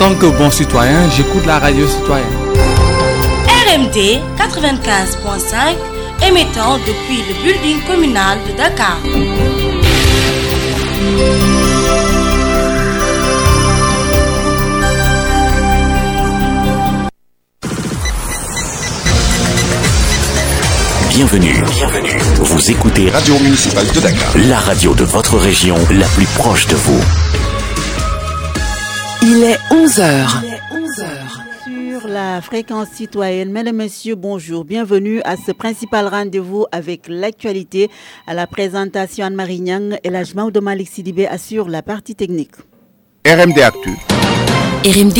tant que bon citoyen, j'écoute la radio citoyenne. RMD 95.5 émettant depuis le building communal de Dakar. Bienvenue. Bienvenue. Vous écoutez Radio Municipale de Dakar. La radio de votre région, la plus proche de vous. Il est 11h. Sur la fréquence citoyenne, mesdames, messieurs, bonjour. Bienvenue à ce principal rendez-vous avec l'actualité. À la présentation, Anne-Marie Nyang et l'agement de Malik Sidibé assure la partie technique. RMD Actu. RMD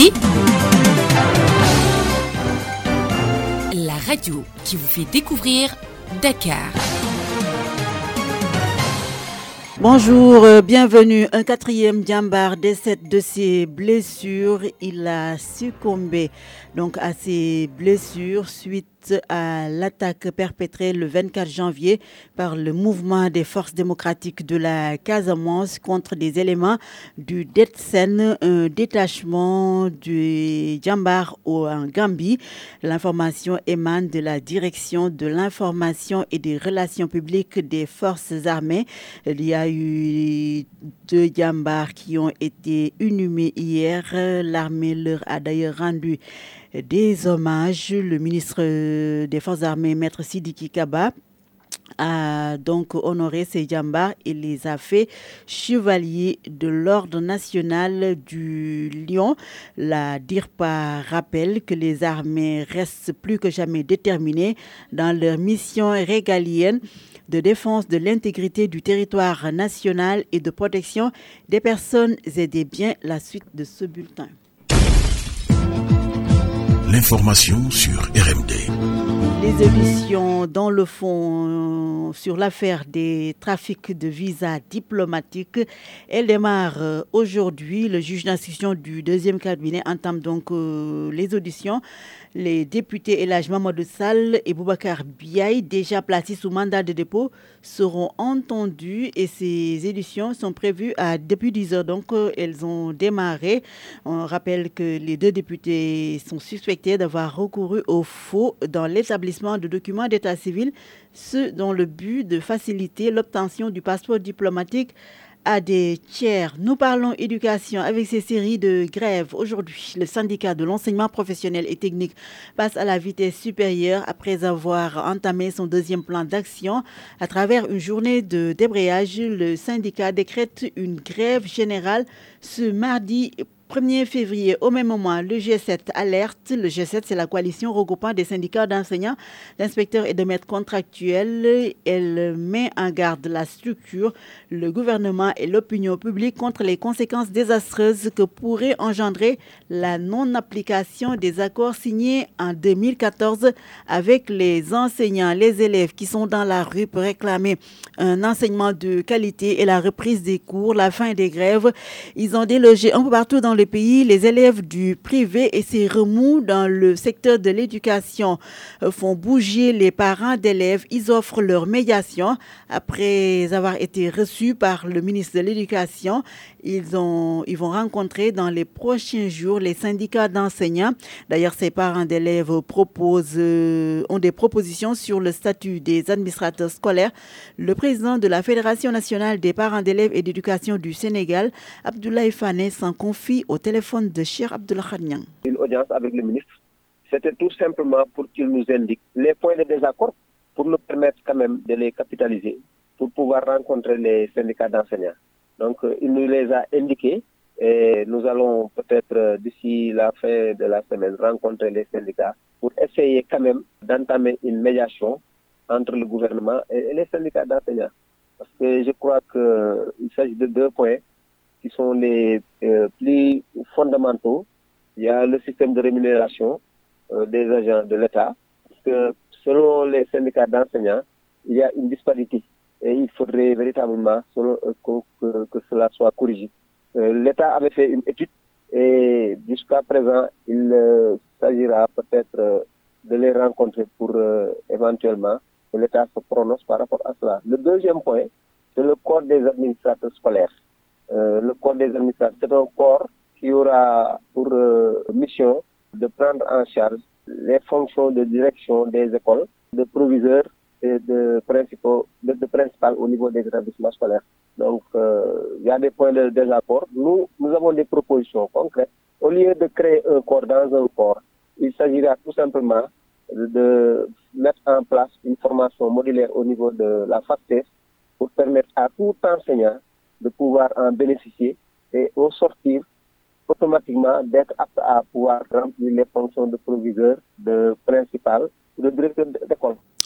La radio qui vous fait découvrir Dakar. Bonjour, euh, bienvenue. Un quatrième Djambar décède de ses blessures. Il a succombé donc à ses blessures suite à l'attaque perpétrée le 24 janvier par le mouvement des forces démocratiques de la Casamance contre des éléments du DETSEN, un détachement du Djambar en Gambie. L'information émane de la direction de l'information et des relations publiques des forces armées. Il y a eu deux Djambars qui ont été inhumés hier. L'armée leur a d'ailleurs rendu des hommages. Le ministre des Forces armées, Maître Sidiki Kaba, a donc honoré ces jambars et les a fait chevaliers de l'Ordre national du Lion. La DIRPA rappelle que les armées restent plus que jamais déterminées dans leur mission régalienne de défense de l'intégrité du territoire national et de protection des personnes et des biens. La suite de ce bulletin. L'information sur RMD. Les auditions dans le fond euh, sur l'affaire des trafics de visas diplomatiques, elles démarrent euh, aujourd'hui. Le juge d'instruction du deuxième cabinet entame donc euh, les auditions. Les députés Elage Mamadou Sall et Boubacar Biaï, déjà placés sous mandat de dépôt, seront entendus et ces éditions sont prévues à depuis 10 heures. Donc, elles ont démarré. On rappelle que les deux députés sont suspectés d'avoir recouru au faux dans l'établissement de documents d'état civil, ce dans le but de faciliter l'obtention du passeport diplomatique à des tiers. Nous parlons éducation avec ces séries de grèves. Aujourd'hui, le syndicat de l'enseignement professionnel et technique passe à la vitesse supérieure après avoir entamé son deuxième plan d'action. À travers une journée de débrayage, le syndicat décrète une grève générale ce mardi 1er février, au même moment, le G7 alerte. Le G7, c'est la coalition regroupant des syndicats d'enseignants, d'inspecteurs et de maîtres contractuels. Elle met en garde la structure, le gouvernement et l'opinion publique contre les conséquences désastreuses que pourrait engendrer la non-application des accords signés en 2014 avec les enseignants, les élèves qui sont dans la rue pour réclamer un enseignement de qualité et la reprise des cours, la fin des grèves. Ils ont délogé un peu partout dans le pays, les élèves du privé et ces remous dans le secteur de l'éducation font bouger les parents d'élèves. Ils offrent leur médiation après avoir été reçus par le ministre de l'Éducation. Ils, ont, ils vont rencontrer dans les prochains jours les syndicats d'enseignants. D'ailleurs, ces parents d'élèves proposent, euh, ont des propositions sur le statut des administrateurs scolaires. Le président de la Fédération nationale des parents d'élèves et d'éducation du Sénégal, Abdoulaye Fane, s'en confie au téléphone de Cher Abdullah. Une audience avec le ministre, c'était tout simplement pour qu'il nous indique les points de désaccord pour nous permettre quand même de les capitaliser, pour pouvoir rencontrer les syndicats d'enseignants. Donc, il nous les a indiqués et nous allons peut-être d'ici la fin de la semaine rencontrer les syndicats pour essayer quand même d'entamer une médiation entre le gouvernement et les syndicats d'enseignants. Parce que je crois qu'il s'agit de deux points qui sont les euh, plus fondamentaux. Il y a le système de rémunération euh, des agents de l'État. Que selon les syndicats d'enseignants, il y a une disparité. Et il faudrait véritablement que, que, cela soit corrigé. Euh, L'État avait fait une étude et jusqu'à présent, il s'agira peut-être de les rencontrer pour éventuellement que l'État se prononce par rapport à cela. Le deuxième point, c'est le corps des administrateurs scolaires. Euh, le corps des administrateurs, c'est un corps qui aura pour euh, mission de prendre en charge les fonctions de direction des écoles, de proviseurs et de principaux, de, au niveau des établissements scolaires. Donc, euh, il y a des points de désaccord. Nous, nous avons des propositions concrètes. Au lieu de créer un corps dans un corps, il s'agira tout simplement de mettre en place une formation modulaire au niveau de la FACTES pour permettre à tout enseignant de pouvoir en bénéficier et au sortir automatiquement d'être apte à pouvoir remplir les fonctions de proviseur, de principal,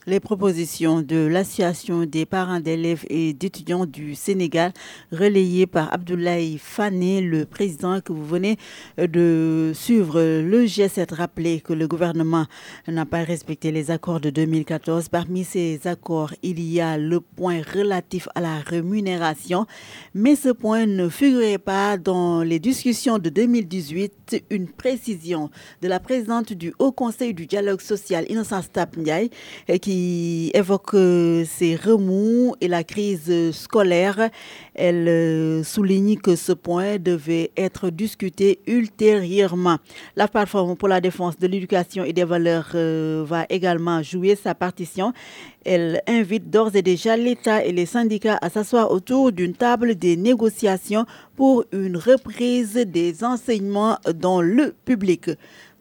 Les propositions de l'Association des parents d'élèves et d'étudiants du Sénégal, relayées par Abdoulaye Fané, le président que vous venez de suivre le G7, rappelé que le gouvernement n'a pas respecté les accords de 2014. Parmi ces accords, il y a le point relatif à la rémunération, mais ce point ne figurait pas dans les discussions de 2018. Une précision de la présidente du Haut Conseil du dialogue social, Innocence Tapniaï, qui évoque euh, ces remous et la crise scolaire. Elle euh, souligne que ce point devait être discuté ultérieurement. La plateforme pour la défense de l'éducation et des valeurs euh, va également jouer sa partition. Elle invite d'ores et déjà l'État et les syndicats à s'asseoir autour d'une table des négociations pour une reprise des enseignements dans le public.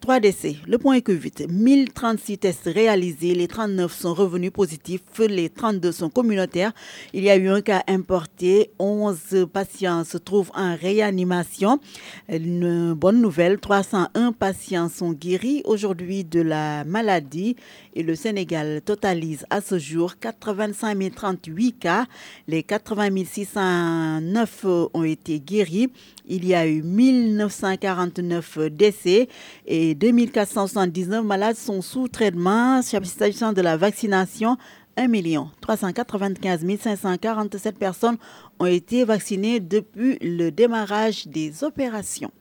3 décès. Le point est que vite. 1036 tests réalisés. Les 39 sont revenus positifs. Les 32 sont communautaires. Il y a eu un cas importé. 11 patients se trouvent en réanimation. Une bonne nouvelle. 301 patients sont guéris aujourd'hui de la maladie. Et le Sénégal totalise à ce jour 85 038 cas. Les 80 609 ont été guéris. Il y a eu 1949 décès et 2479 malades sont sous traitement. S'agissant de la vaccination, 1 395 547 personnes ont été vaccinées depuis le démarrage des opérations.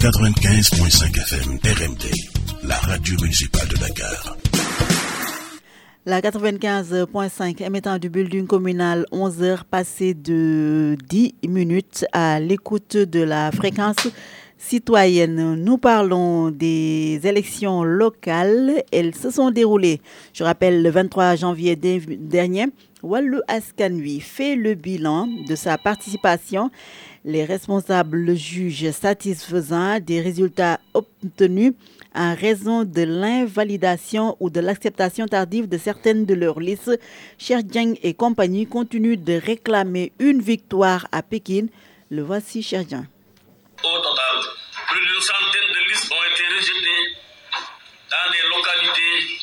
95.5 FM RMD, la radio municipale de Dakar. La 95.5 émettant du building communal 11 heures passées de 10 minutes à l'écoute de la fréquence citoyenne. Nous parlons des élections locales. Elles se sont déroulées, je rappelle, le 23 janvier dernier. Wallu Askanui fait le bilan de sa participation. Les responsables le jugent satisfaisant des résultats obtenus en raison de l'invalidation ou de l'acceptation tardive de certaines de leurs listes. Cher Jiang et compagnie continuent de réclamer une victoire à Pékin. Le voici, Cher Jiang. Au total, plus d'une centaine de listes ont été rejetées dans des localités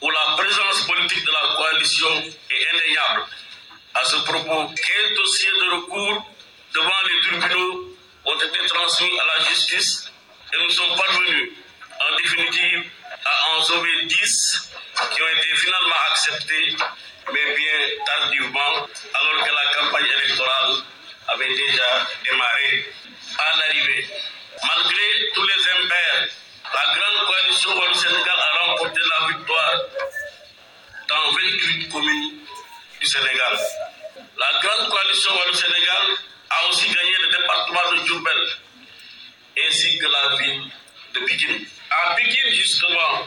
où la présence politique de la coalition est indéniable. À ce propos, 15 dossiers de recours devant les tribunaux ont été transmis à la justice et nous sommes parvenus en définitive à en sauver 10 qui ont été finalement acceptés, mais bien tardivement, alors que la campagne électorale avait déjà démarré à l'arrivée. Malgré tous les impairs, la grande coalition du Sénégal a remporté la victoire dans 28 communes du Sénégal. La grande coalition du Sénégal a aussi gagné le département de Djoubel ainsi que la ville de Pékin. À Pékin, justement,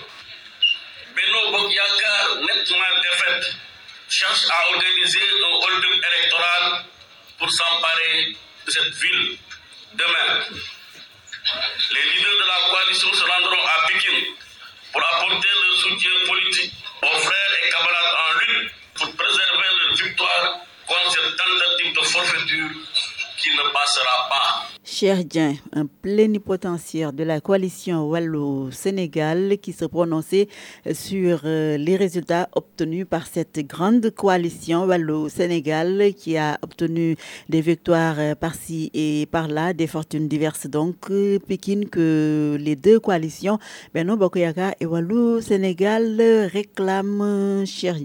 Beno Bokyakar, nettement défaite, cherche à organiser un hold-up électoral pour s'emparer de cette ville. Demain, les leaders de la coalition se rendront à Pékin pour apporter le soutien politique aux frères et camarades en lutte pour préserver leur victoire contre cette tentative de forfaiture qui ne passera pas. Cher un plénipotentiaire de la coalition Wallo-Sénégal qui se prononçait sur euh, les résultats obtenus par cette grande coalition Wallo-Sénégal qui a obtenu des victoires euh, par-ci et par-là, des fortunes diverses. Donc, euh, Pékin, que les deux coalitions, Beno Bokoyaka et Wallo-Sénégal, réclament Cher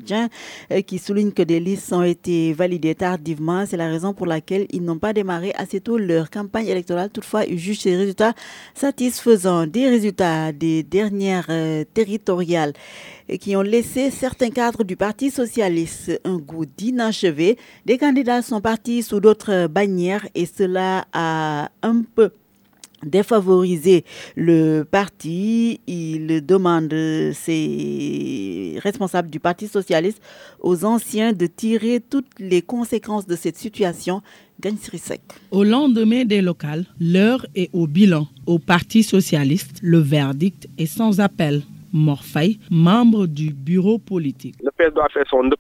qui souligne que des listes ont été validées tardivement. C'est la raison pour laquelle ils n'ont pas démarré assez tôt leur campagne électorale. Toutefois, il juge ces résultats satisfaisants. Des résultats des dernières euh, territoriales qui ont laissé certains cadres du Parti socialiste un goût d'inachevé. Des candidats sont partis sous d'autres bannières et cela a un peu défavoriser le parti. Il demande ses responsables du Parti socialiste aux anciens de tirer toutes les conséquences de cette situation. Au lendemain des locales, l'heure est au bilan. Au Parti socialiste, le verdict est sans appel. Morfay, membre du bureau politique. Le PS doit faire son œuvre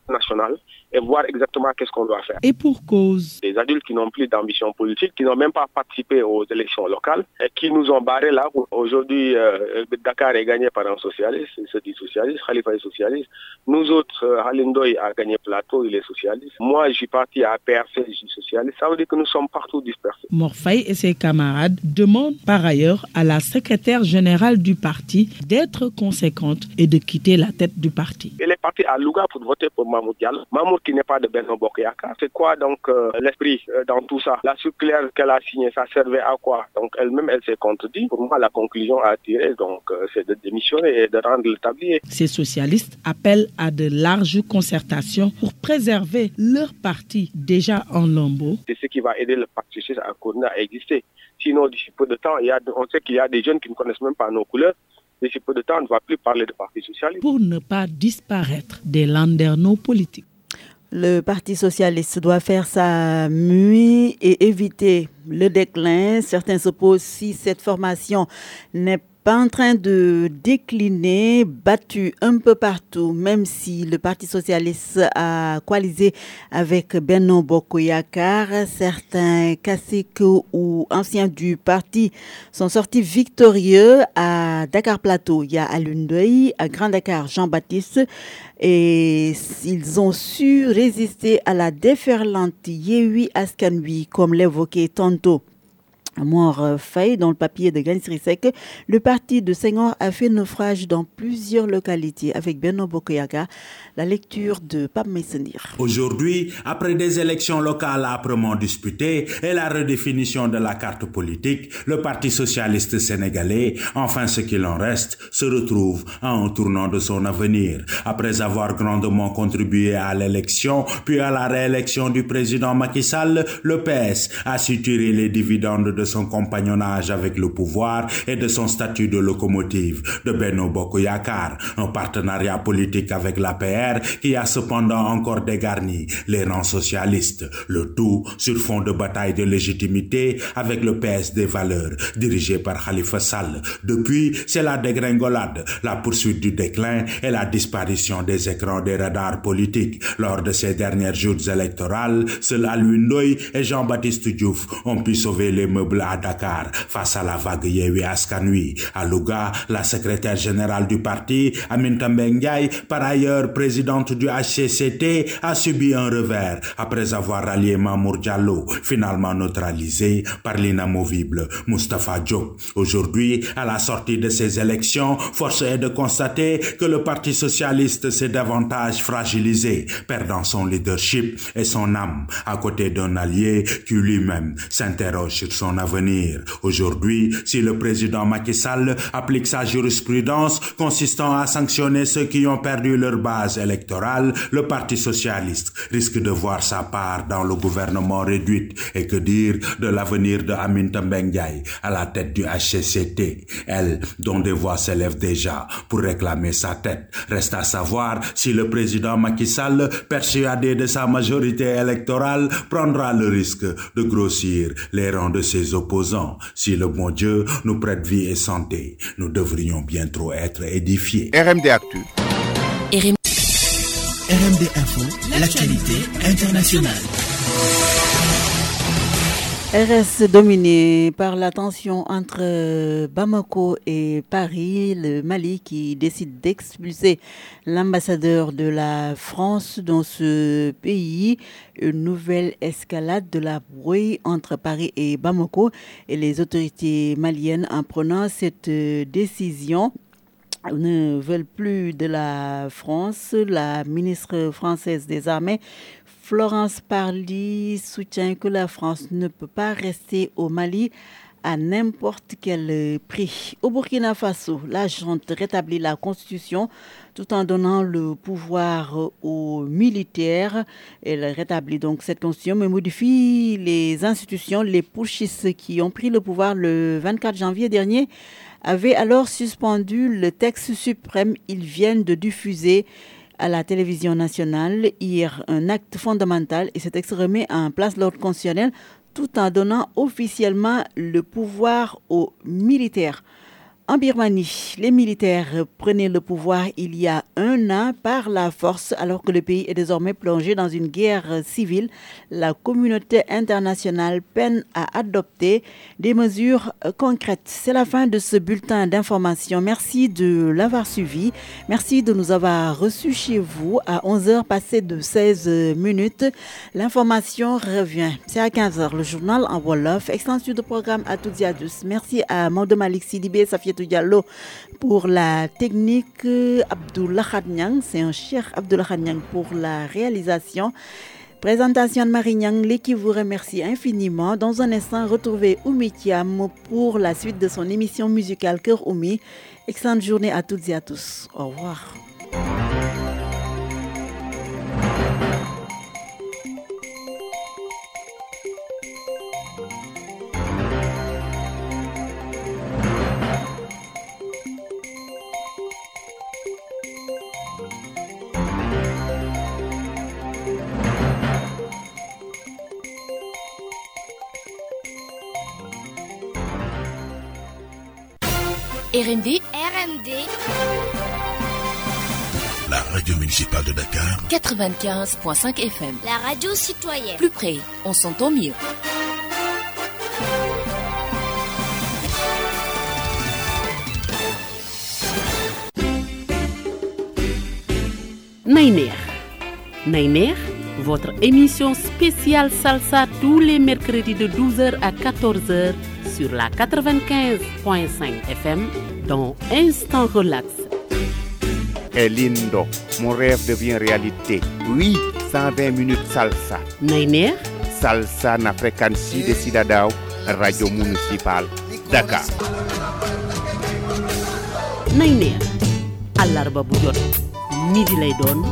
et voir exactement qu'est-ce qu'on doit faire. Et pour cause Des adultes qui n'ont plus d'ambition politique, qui n'ont même pas participé aux élections locales et qui nous ont barré là. Aujourd'hui, euh, Dakar est gagné par un socialiste, il se dit socialiste, Khalifa est socialiste. Nous autres, euh, Halindoy a gagné Plateau, il est socialiste. Moi, je suis parti à PRC, je suis socialiste. Ça veut dire que nous sommes partout dispersés. Morfay et ses camarades demandent par ailleurs à la secrétaire générale du parti d'être conséquente et de quitter la tête du parti. Elle est partie à Louga pour voter pour Mahmoud Diallo. Mahmoud qui n'est pas de Benno Bokyaka. C'est quoi donc euh, l'esprit euh, dans tout ça? La circulaire qu'elle a signée, ça servait à quoi? Donc elle-même, elle, s'est contredit. Pour moi, la conclusion à tirer, donc, euh, c'est de démissionner et de rendre le tablier. Ces socialistes appellent à de larges concertations pour préserver leur parti déjà en lambeaux. C'est ce qui va aider le parti socialiste à à exister. Sinon, d'ici peu de temps, il y a, on sait qu'il y a des jeunes qui ne connaissent même pas nos couleurs. D'ici peu de temps, on ne va plus parler de parti socialiste. Pour ne pas disparaître des landerneaux politiques. Le Parti socialiste doit faire sa mue et éviter le déclin. Certains s'opposent si cette formation n'est pas en train de décliner, battu un peu partout, même si le Parti socialiste a coalisé avec Benno Bokoyakar. Certains caciques ou anciens du parti sont sortis victorieux à Dakar Plateau. Il y a à Grand Dakar, Jean-Baptiste. Et ils ont su résister à la déferlante Yehui Askanui, comme l'évoquait tantôt. Euh, Faye, dans le papier de Gansrisek, le parti de Senghor a fait naufrage dans plusieurs localités avec Beno Bokoyaga. La lecture de Pape Messendir. Aujourd'hui, après des élections locales âprement disputées et la redéfinition de la carte politique, le Parti socialiste sénégalais, enfin ce qu'il en reste, se retrouve à un tournant de son avenir. Après avoir grandement contribué à l'élection, puis à la réélection du président Macky Sall, le PS a su tirer les dividendes de son compagnonnage avec le pouvoir et de son statut de locomotive de Beno Bokoyakar, un partenariat politique avec l'APR qui a cependant encore dégarni les rangs socialistes, le tout sur fond de bataille de légitimité avec le PS des valeurs dirigé par Khalifa Sall. Depuis, c'est la dégringolade, la poursuite du déclin et la disparition des écrans des radars politiques. Lors de ces dernières joutes électorales, seuls Aluindoy et Jean-Baptiste Diouf ont pu sauver les meubles à Dakar face à la vague Yewi Askanui. À Louga, la secrétaire générale du parti, Aminta Mbengaï, par ailleurs présidente du HCCT, a subi un revers après avoir rallié Mamour Diallo, finalement neutralisé par l'inamovible Mustafa Diop. Aujourd'hui, à la sortie de ces élections, force est de constater que le Parti socialiste s'est davantage fragilisé, perdant son leadership et son âme à côté d'un allié qui lui-même s'interroge sur son avenir. Aujourd'hui, si le président Macky Sall applique sa jurisprudence consistant à sanctionner ceux qui ont perdu leur base électorale, le Parti socialiste risque de voir sa part dans le gouvernement réduite. Et que dire de l'avenir de Amin Bengaï à la tête du HCCT, elle dont des voix s'élèvent déjà pour réclamer sa tête. Reste à savoir si le président Macky Sall, persuadé de sa majorité électorale, prendra le risque de grossir les rangs de ses opposants. Si le bon Dieu nous prête vie et santé, nous devrions bientôt être édifiés. RMD Actu. RMD Info, l'actualité internationale. RS dominé par la tension entre Bamako et Paris, le Mali qui décide d'expulser l'ambassadeur de la France dans ce pays. Une nouvelle escalade de la brouille entre Paris et Bamako et les autorités maliennes en prenant cette décision ne veulent plus de la France. La ministre française des Armées Florence Parly soutient que la France ne peut pas rester au Mali à n'importe quel prix. Au Burkina Faso, la junte rétablit la constitution tout en donnant le pouvoir aux militaires. Elle rétablit donc cette constitution, mais modifie les institutions. Les putschistes qui ont pris le pouvoir le 24 janvier dernier avaient alors suspendu le texte suprême. Ils viennent de diffuser à la télévision nationale hier un acte fondamental et cet texte remet en place l'ordre constitutionnel tout en donnant officiellement le pouvoir aux militaires. En Birmanie, les militaires prenaient le pouvoir il y a un an par la force alors que le pays est désormais plongé dans une guerre civile. La communauté internationale peine à adopter des mesures concrètes. C'est la fin de ce bulletin d'information. Merci de l'avoir suivi. Merci de nous avoir reçus chez vous à 11h passées de 16 minutes. L'information revient. C'est à 15h le journal en Wolof. Extension de programme à toutes et à tous. Merci à Maude Malik Sidibé, Diallo pour la technique. Abdullah Khadnyang, c'est un cher Abdullah Khadnyang pour la réalisation. Présentation de Marignang, l'équipe vous remercie infiniment. Dans un instant, retrouvez Oumi Kiam pour la suite de son émission musicale Cœur Oumi. Excellente journée à toutes et à tous. Au revoir. RMD RMD La radio municipale de Dakar 95.5 FM. La radio citoyenne. Plus près, on s'entend mieux. Nainer. Nainer, votre émission spéciale salsa tous les mercredis de 12h à 14h sur la 95.5 FM dans Instant Relax. est lindo. Mon rêve devient réalité. Oui, 120 minutes salsa. Nainer. Salsa na fréquency de Sidadao, radio municipale Dakar. Nainer. àllarba bu jot midi lay doon